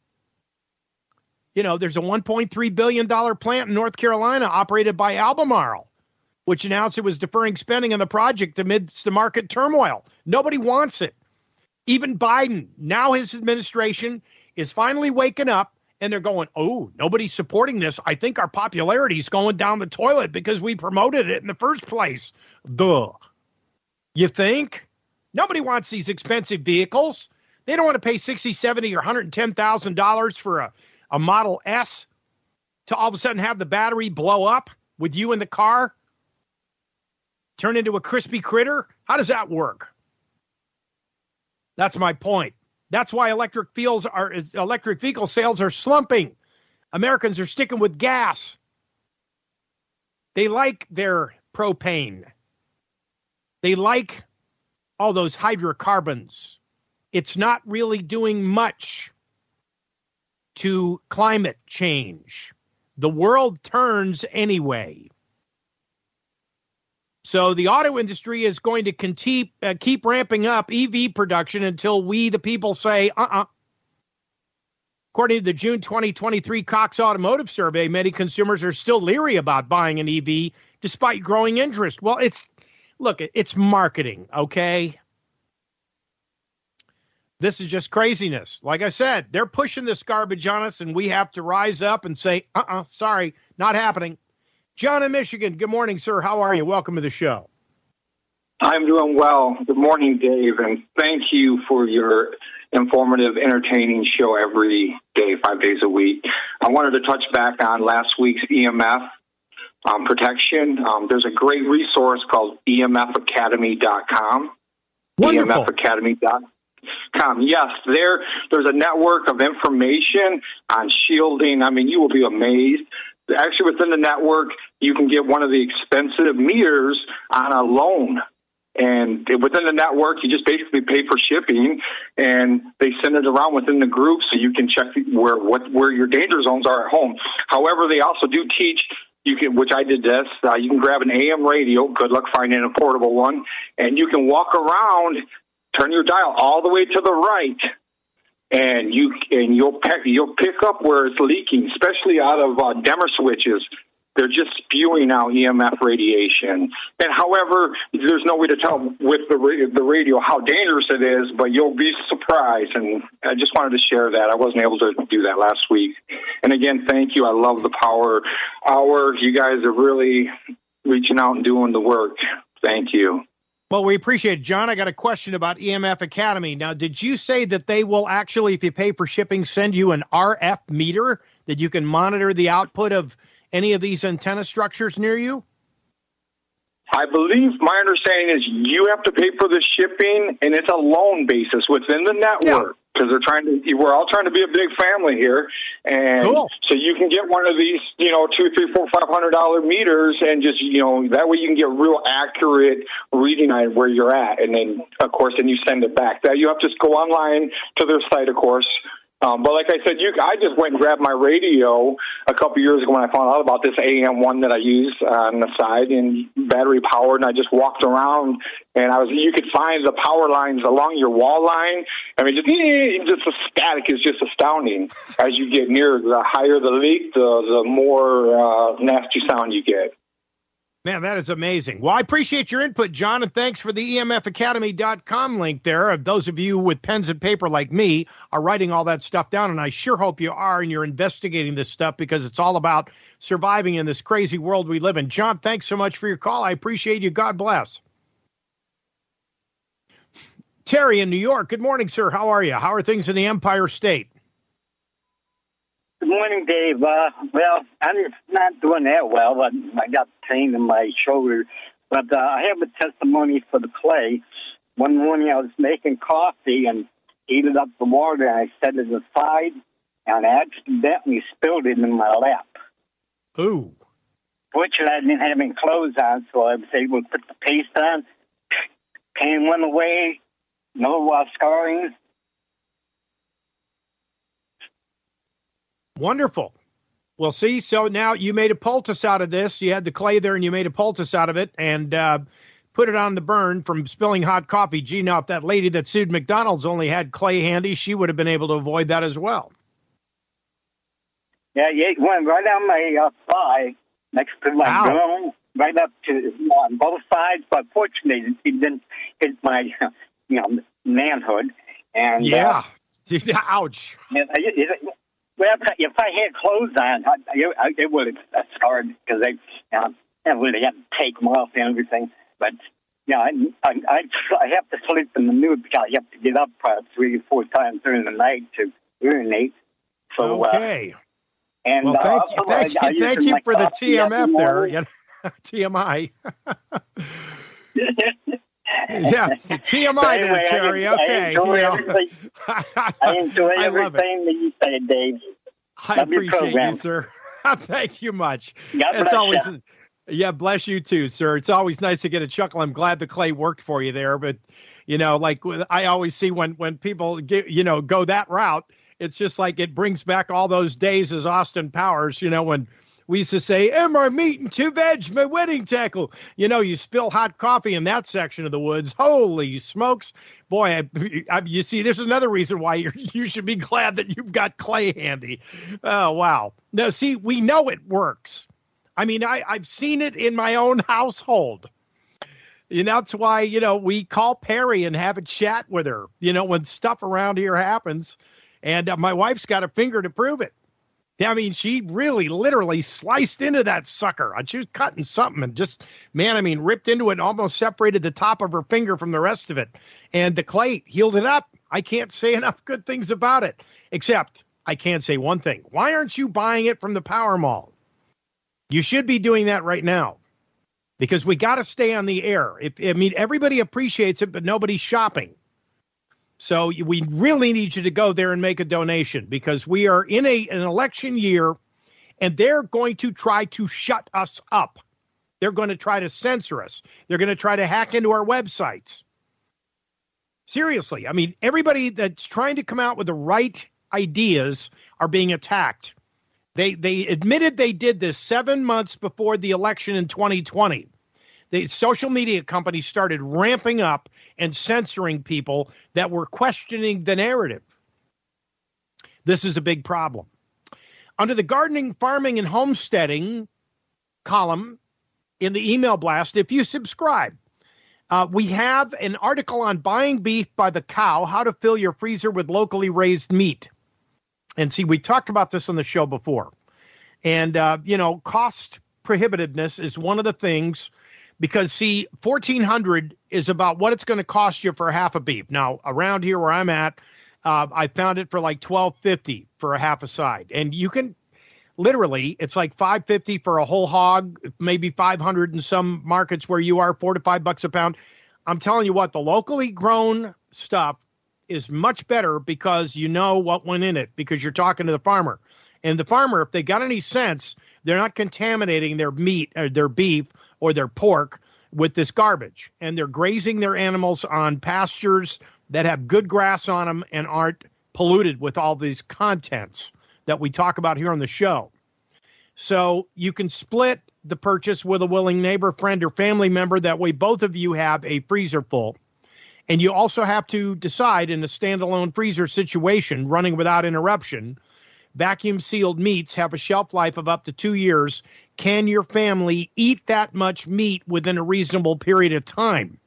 you know, there's a $1.3 billion plant in North Carolina operated by Albemarle, which announced it was deferring spending on the project amidst the market turmoil. Nobody wants it. Even Biden, now his administration is finally waking up and they're going, oh, nobody's supporting this. I think our popularity is going down the toilet because we promoted it in the first place. Duh. You think? Nobody wants these expensive vehicles. They don't want to pay 60, 70, or $110,000 for a a Model S to all of a sudden have the battery blow up with you in the car, turn into a crispy critter? How does that work? That's my point. That's why electric fields are electric vehicle sales are slumping. Americans are sticking with gas. They like their propane. They like all those hydrocarbons. It's not really doing much to climate change. The world turns anyway. So the auto industry is going to keep uh, keep ramping up EV production until we, the people, say, uh-uh. According to the June 2023 Cox Automotive Survey, many consumers are still leery about buying an EV despite growing interest. Well, it's look, it's marketing, okay? This is just craziness. Like I said, they're pushing this garbage on us, and we have to rise up and say, uh uh-uh, uh, sorry, not happening. John in Michigan, good morning, sir. How are you? Welcome to the show. I'm doing well. Good morning, Dave, and thank you for your informative, entertaining show every day, five days a week. I wanted to touch back on last week's EMF um, protection. Um, there's a great resource called EMFacademy.com. Wonderful. EMFacademy.com. Yes, there. There's a network of information on shielding. I mean, you will be amazed. Actually, within the network, you can get one of the expensive meters on a loan. And within the network, you just basically pay for shipping, and they send it around within the group so you can check where what where your danger zones are at home. However, they also do teach you can, which I did this. Uh, you can grab an AM radio. Good luck finding a portable one, and you can walk around, turn your dial all the way to the right, and you and you'll pick you'll pick up where it's leaking, especially out of uh, dimmer switches they're just spewing out EMF radiation. And however, there's no way to tell with the the radio how dangerous it is, but you'll be surprised. And I just wanted to share that. I wasn't able to do that last week. And again, thank you. I love the Power Hour. You guys are really reaching out and doing the work. Thank you. Well, we appreciate it. John, I got a question about EMF Academy. Now, did you say that they will actually, if you pay for shipping, send you an RF meter that you can monitor the output of any of these antenna structures near you? I believe my understanding is you have to pay for the shipping, and it's a loan basis within the network because yeah. they're trying to. We're all trying to be a big family here, and cool. so you can get one of these, you know, two, three, four, five hundred dollar meters, and just you know that way you can get real accurate reading on where you're at, and then of course, then you send it back. That you have to just go online to their site, of course, um, but like I said, you, I just went and grabbed my radio a couple years ago when I found out about this AM one that I use on the side and battery powered, and I just walked around and I was you could find the power lines along your wall line. I mean, just just the static is just astounding. As you get near, the higher the leak, the the more uh, nasty sound you get. Man, that is amazing. Well, I appreciate your input, John, and thanks for the EMFacademy.com link there. Uh, those of you with pens and paper like me are writing all that stuff down, and I sure hope you are and you're investigating this stuff because it's all about surviving in this crazy world we live in. John, thanks so much for your call. I appreciate you. God bless. Terry in New York. Good morning, sir. How are you? How are things in the Empire State? Good morning, Dave. Uh, well, I'm not doing that well, but I got pain in my shoulder. But uh, I have a testimony for the clay. One morning I was making coffee and heated up the water, and I set it aside, and I accidentally spilled it in my lap. Ooh. Fortunately, I didn't have any clothes on, so I was able to put the paste on. Pain went away, no uh, scarring, Wonderful. Well, see, so now you made a poultice out of this. You had the clay there and you made a poultice out of it and uh, put it on the burn from spilling hot coffee. Gee, now if that lady that sued McDonald's only had clay handy, she would have been able to avoid that as well. Yeah, yeah, it went right on my uh, thigh next to my Ow. bone, right up to on both sides. But fortunately, it didn't hit my, you know, manhood. And yeah, uh, ouch. It, it, well, if I had clothes on, I, I, it would have scarred because you know, I really had to take them off and everything. But you know, I, I, I, I have to sleep in the nude because I have to get up uh, three or four times during the night to urinate. So, uh, okay. Uh, and well, thank you, thank I, you, thank you for the TMF there. Yeah, TMI. yeah, TMI anyway, there, Terry. I, okay. I enjoy you know. everything, I enjoy I everything that you say, Dave. I Love appreciate you, sir. Thank you much. God it's always you. Yeah, bless you too, sir. It's always nice to get a chuckle. I'm glad the clay worked for you there, but you know, like I always see when when people get, you know go that route, it's just like it brings back all those days as Austin Powers, you know, when we used to say, Am meat and two veg, my wedding tackle? You know, you spill hot coffee in that section of the woods. Holy smokes. Boy, I, I, you see, there's another reason why you you should be glad that you've got clay handy. Oh, wow. Now, see, we know it works. I mean, I, I've seen it in my own household. And that's why, you know, we call Perry and have a chat with her, you know, when stuff around here happens. And uh, my wife's got a finger to prove it. I mean, she really literally sliced into that sucker. Uh, she was cutting something and just, man, I mean, ripped into it and almost separated the top of her finger from the rest of it. And the clay healed it up. I can't say enough good things about it, except I can say one thing. Why aren't you buying it from the Power Mall? You should be doing that right now because we got to stay on the air. If, I mean, everybody appreciates it, but nobody's shopping. So we really need you to go there and make a donation because we are in a an election year and they're going to try to shut us up. They're going to try to censor us. They're going to try to hack into our websites. Seriously, I mean everybody that's trying to come out with the right ideas are being attacked. They they admitted they did this 7 months before the election in 2020 the social media companies started ramping up and censoring people that were questioning the narrative. This is a big problem. Under the gardening, farming, and homesteading column in the email blast, if you subscribe, uh, we have an article on buying beef by the cow, how to fill your freezer with locally raised meat. And see, we talked about this on the show before. And, uh, you know, cost prohibitiveness is one of the things because see 1400 is about what it's going to cost you for a half a beef. Now around here where i'm at uh, i found it for like 1250 for a half a side. And you can literally it's like 550 for a whole hog maybe 500 in some markets where you are four to five bucks a pound. I'm telling you what the locally grown stuff is much better because you know what went in it because you're talking to the farmer. And the farmer if they got any sense they're not contaminating their meat or their beef or their pork with this garbage. And they're grazing their animals on pastures that have good grass on them and aren't polluted with all these contents that we talk about here on the show. So you can split the purchase with a willing neighbor, friend, or family member. That way, both of you have a freezer full. And you also have to decide in a standalone freezer situation running without interruption vacuum sealed meats have a shelf life of up to two years. Can your family eat that much meat within a reasonable period of time?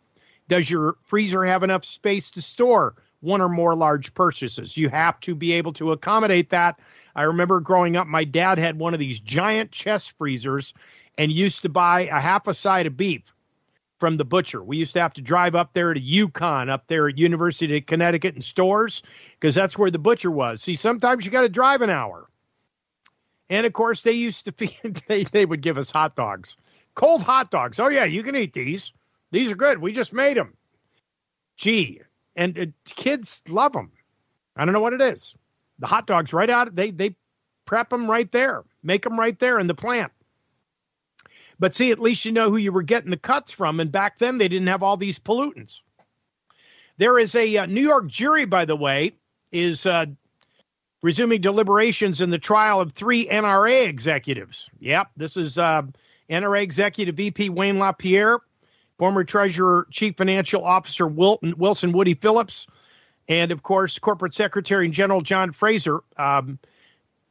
Does your freezer have enough space to store one or more large purchases? You have to be able to accommodate that. I remember growing up, my dad had one of these giant chest freezers and used to buy a half a side of beef from the butcher. We used to have to drive up there to UConn, up there at University of Connecticut and stores, because that's where the butcher was. See, sometimes you got to drive an hour. And of course, they used to feed, they, they would give us hot dogs, cold hot dogs. Oh, yeah, you can eat these. These are good. We just made them. Gee, and uh, kids love them. I don't know what it is. The hot dogs right out, they, they prep them right there, make them right there in the plant. But see, at least you know who you were getting the cuts from. And back then, they didn't have all these pollutants. There is a uh, New York jury, by the way, is uh, resuming deliberations in the trial of three NRA executives. Yep, this is uh, NRA executive VP Wayne LaPierre, former Treasurer Chief Financial Officer Wilton, Wilson Woody Phillips, and of course, Corporate Secretary and General John Frazer. Um,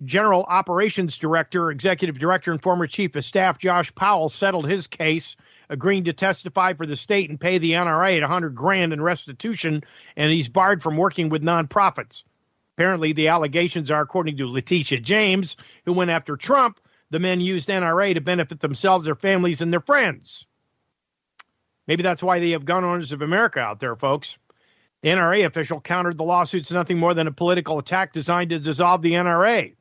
General Operations Director, Executive Director, and former Chief of Staff Josh Powell settled his case, agreeing to testify for the state and pay the NRA at 100 grand in restitution, and he's barred from working with nonprofits. Apparently, the allegations are, according to Letitia James, who went after Trump, the men used NRA to benefit themselves, their families, and their friends. Maybe that's why they have gun owners of America out there, folks. The NRA official countered the lawsuits nothing more than a political attack designed to dissolve the NRA.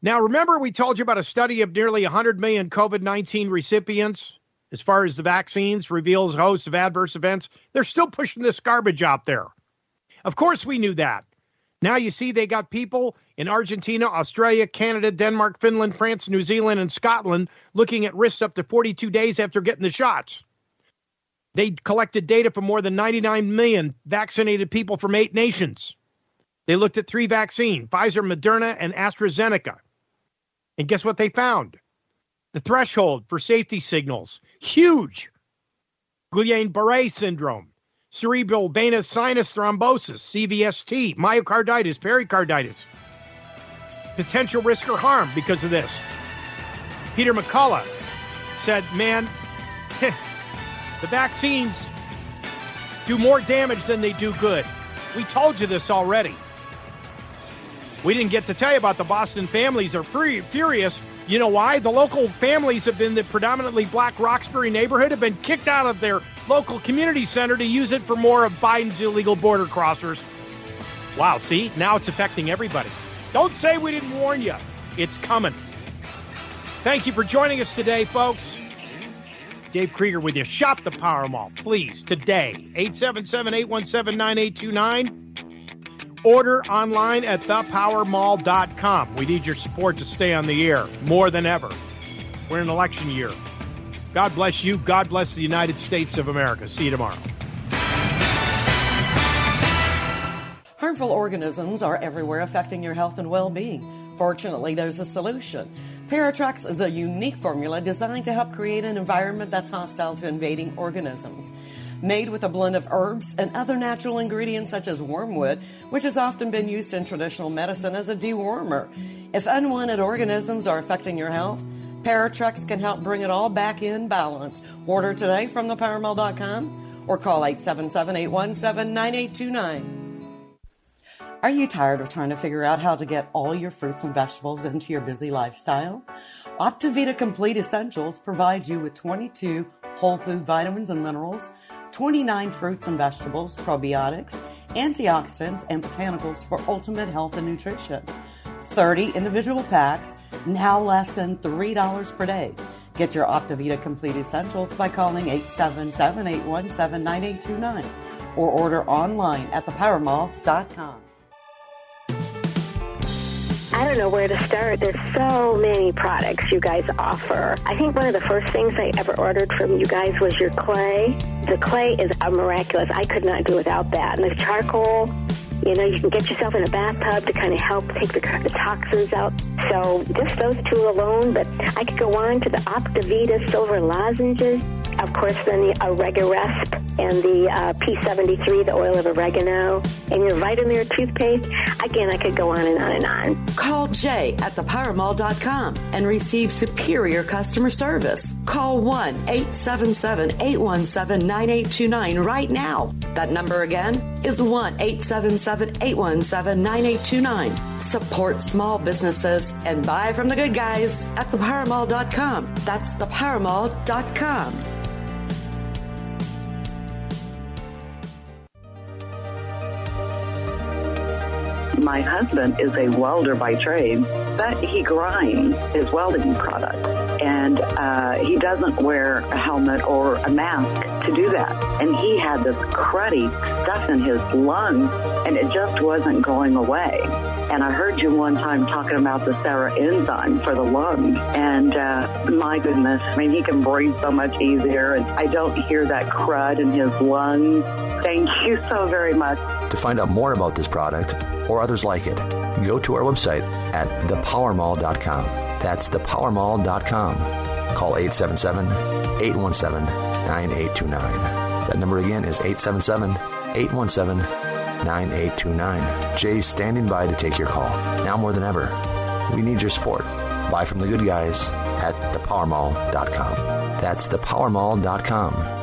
Now, remember, we told you about a study of nearly 100 million COVID 19 recipients as far as the vaccines reveals a host of adverse events. They're still pushing this garbage out there. Of course, we knew that. Now you see they got people in Argentina, Australia, Canada, Denmark, Finland, France, New Zealand, and Scotland, looking at risks up to 42 days after getting the shots. They collected data from more than 99 million vaccinated people from eight nations. They looked at three vaccines Pfizer, Moderna, and AstraZeneca. And guess what they found? The threshold for safety signals huge. Guillain Barre syndrome, cerebral venous sinus thrombosis, CVST, myocarditis, pericarditis. Potential risk or harm because of this. Peter McCullough said, Man, the vaccines do more damage than they do good. We told you this already. We didn't get to tell you about the Boston families are free, furious. You know why? The local families have been the predominantly black Roxbury neighborhood have been kicked out of their local community center to use it for more of Biden's illegal border crossers. Wow, see? Now it's affecting everybody. Don't say we didn't warn you. It's coming. Thank you for joining us today, folks. Dave Krieger with you. Shop the Power Mall, please, today. 877 817 9829 Order online at thepowermall.com. We need your support to stay on the air more than ever. We're in election year. God bless you. God bless the United States of America. See you tomorrow. Harmful organisms are everywhere affecting your health and well being. Fortunately, there's a solution. Paratrex is a unique formula designed to help create an environment that's hostile to invading organisms made with a blend of herbs and other natural ingredients such as wormwood, which has often been used in traditional medicine as a dewormer. If unwanted organisms are affecting your health, Paratrex can help bring it all back in balance. Order today from thepowermall.com or call 877-817-9829. Are you tired of trying to figure out how to get all your fruits and vegetables into your busy lifestyle? Optivita Complete Essentials provides you with 22 whole food vitamins and minerals 29 fruits and vegetables, probiotics, antioxidants, and botanicals for ultimate health and nutrition. 30 individual packs, now less than $3 per day. Get your Optivita Complete Essentials by calling 877 817 9829 or order online at thepowermall.com. I don't know where to start. There's so many products you guys offer. I think one of the first things I ever ordered from you guys was your clay. The clay is miraculous. I could not do without that. And the charcoal, you know, you can get yourself in a bathtub to kind of help take the, the toxins out. So just those two alone, but I could go on to the Optivita silver lozenges of course, then the Oregaresp and the uh, P73, the oil of oregano, and your Vitamir toothpaste. Again, I could go on and on and on. Call Jay at thepowermall.com and receive superior customer service. Call 1 877 817 9829 right now. That number again is 1 877 817 9829. Support small businesses and buy from the good guys at thepowermall.com. That's thepowermall.com. My husband is a welder by trade, but he grinds his welding products. And uh, he doesn't wear a helmet or a mask to do that. And he had this cruddy stuff in his lungs, and it just wasn't going away. And I heard you one time talking about the Serra enzyme for the lungs. And uh, my goodness, I mean, he can breathe so much easier. And I don't hear that crud in his lungs. Thank you so very much. To find out more about this product or others like it, go to our website at thepowermall.com. That's thepowermall.com. Call 877 817 9829. That number again is 877 817 9829. Jay's standing by to take your call. Now more than ever, we need your support. Buy from the good guys at thepowermall.com. That's thepowermall.com